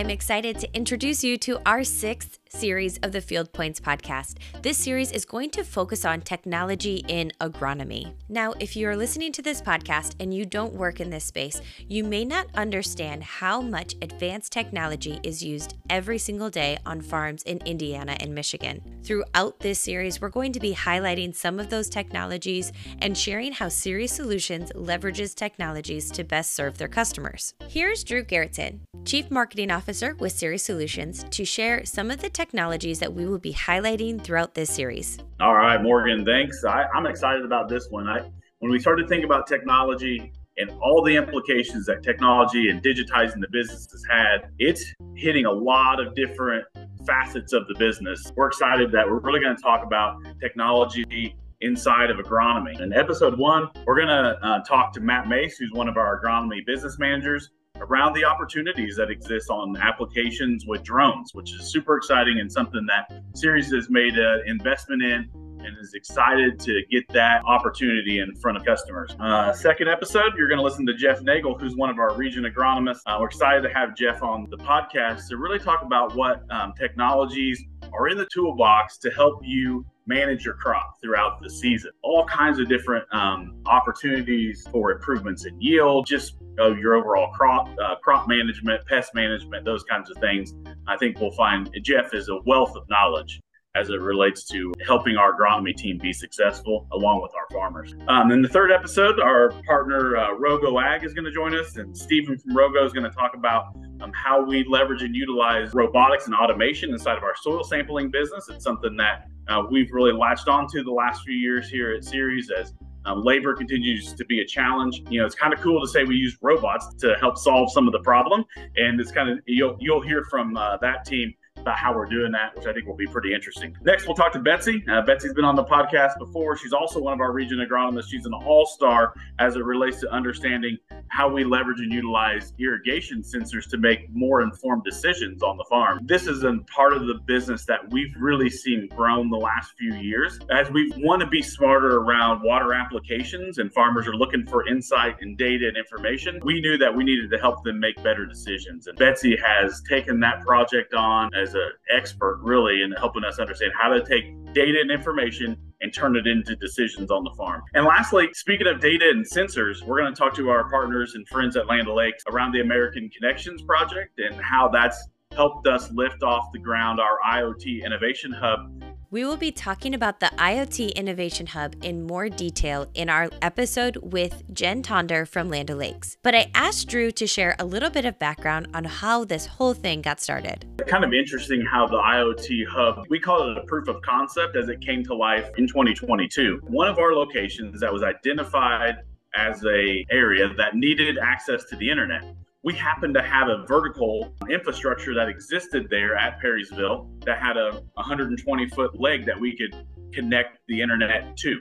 I'm excited to introduce you to our sixth series of the Field Points podcast. This series is going to focus on technology in agronomy. Now, if you're listening to this podcast and you don't work in this space, you may not understand how much advanced technology is used every single day on farms in Indiana and Michigan. Throughout this series, we're going to be highlighting some of those technologies and sharing how Ceres Solutions leverages technologies to best serve their customers. Here's Drew Garretson, Chief Marketing Officer with Ceres Solutions, to share some of the technologies that we will be highlighting throughout this series. All right, Morgan, thanks. I, am excited about this one. I, when we started thinking about technology and all the implications that technology and digitizing the business has had, it's hitting a lot of different facets of the business. We're excited that we're really going to talk about technology inside of agronomy. In episode one, we're going to uh, talk to Matt Mace, who's one of our agronomy business managers, around the opportunities that exist on applications with drones, which is super exciting and something that Ceres has made an investment in and is excited to get that opportunity in front of customers. Uh, second episode, you're going to listen to Jeff Nagel, who's one of our region agronomists. Uh, we're excited to have Jeff on the podcast to really talk about what um, technologies are in the toolbox to help you manage your crop throughout the season. All kinds of different um, opportunities for improvements in yield, just your overall crop uh, crop management, pest management, those kinds of things. I think we'll find Jeff is a wealth of knowledge as it relates to helping our agronomy team be successful along with our farmers. Um, in the third episode, our partner uh, Rogo Ag is going to join us, and Stephen from Rogo is going to talk about um, how we leverage and utilize robotics and automation inside of our soil sampling business. It's something that uh, we've really latched onto the last few years here at Ceres as um, labor continues to be a challenge. You know, it's kind of cool to say we use robots to help solve some of the problem, and it's kind of you'll you'll hear from uh, that team about how we're doing that, which I think will be pretty interesting. Next, we'll talk to Betsy. Uh, Betsy's been on the podcast before. She's also one of our region agronomists. She's an all star as it relates to understanding how we leverage and utilize irrigation sensors to make more informed decisions on the farm. This is a part of the business that we've really seen grown the last few years as we want to be smarter around water applications and farmers are looking for insight and data and information. We knew that we needed to help them make better decisions. And Betsy has taken that project on as an expert really in helping us understand how to take data and information and turn it into decisions on the farm. And lastly, speaking of data and sensors, we're going to talk to our partners and friends at Land O'Lakes around the American Connections Project and how that's helped us lift off the ground our IoT Innovation Hub we will be talking about the IoT Innovation Hub in more detail in our episode with Jen Tonder from Land O'Lakes. But I asked Drew to share a little bit of background on how this whole thing got started. Kind of interesting how the IoT Hub, we call it a proof of concept as it came to life in 2022. One of our locations that was identified as a area that needed access to the internet we happened to have a vertical infrastructure that existed there at Perrysville that had a 120 foot leg that we could connect the internet to.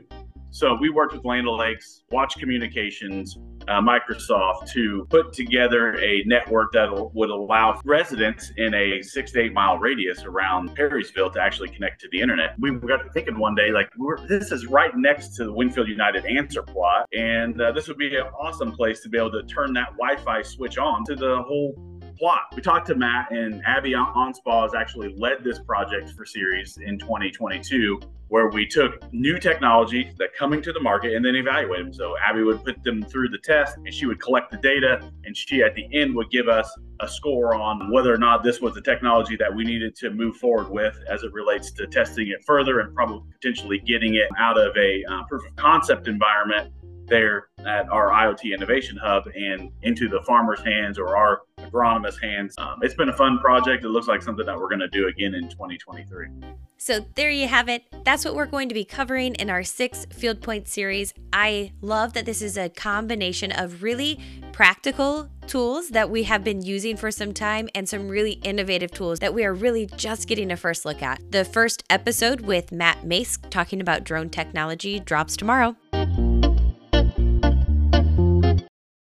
So we worked with Land O'Lakes, Watch Communications, uh, Microsoft to put together a network that would allow residents in a six to eight mile radius around Perrysville to actually connect to the internet. We got to thinking one day, like, this is right next to the Winfield United answer plot, and uh, this would be an awesome place to be able to turn that Wi Fi switch on to the whole plot. We talked to Matt, and Abby Onspaw has actually led this project for Ceres in 2022, where we took new technology that coming to the market and then evaluate them. So Abby would put them through the test, and she would collect the data, and she at the end would give us a score on whether or not this was the technology that we needed to move forward with as it relates to testing it further and probably potentially getting it out of a uh, proof of concept environment there at our IoT Innovation Hub and into the farmer's hands or our agronomist hands. Um, it's been a fun project. It looks like something that we're going to do again in 2023. So there you have it. That's what we're going to be covering in our six Field Point series. I love that this is a combination of really practical tools that we have been using for some time and some really innovative tools that we are really just getting a first look at. The first episode with Matt Mace talking about drone technology drops tomorrow.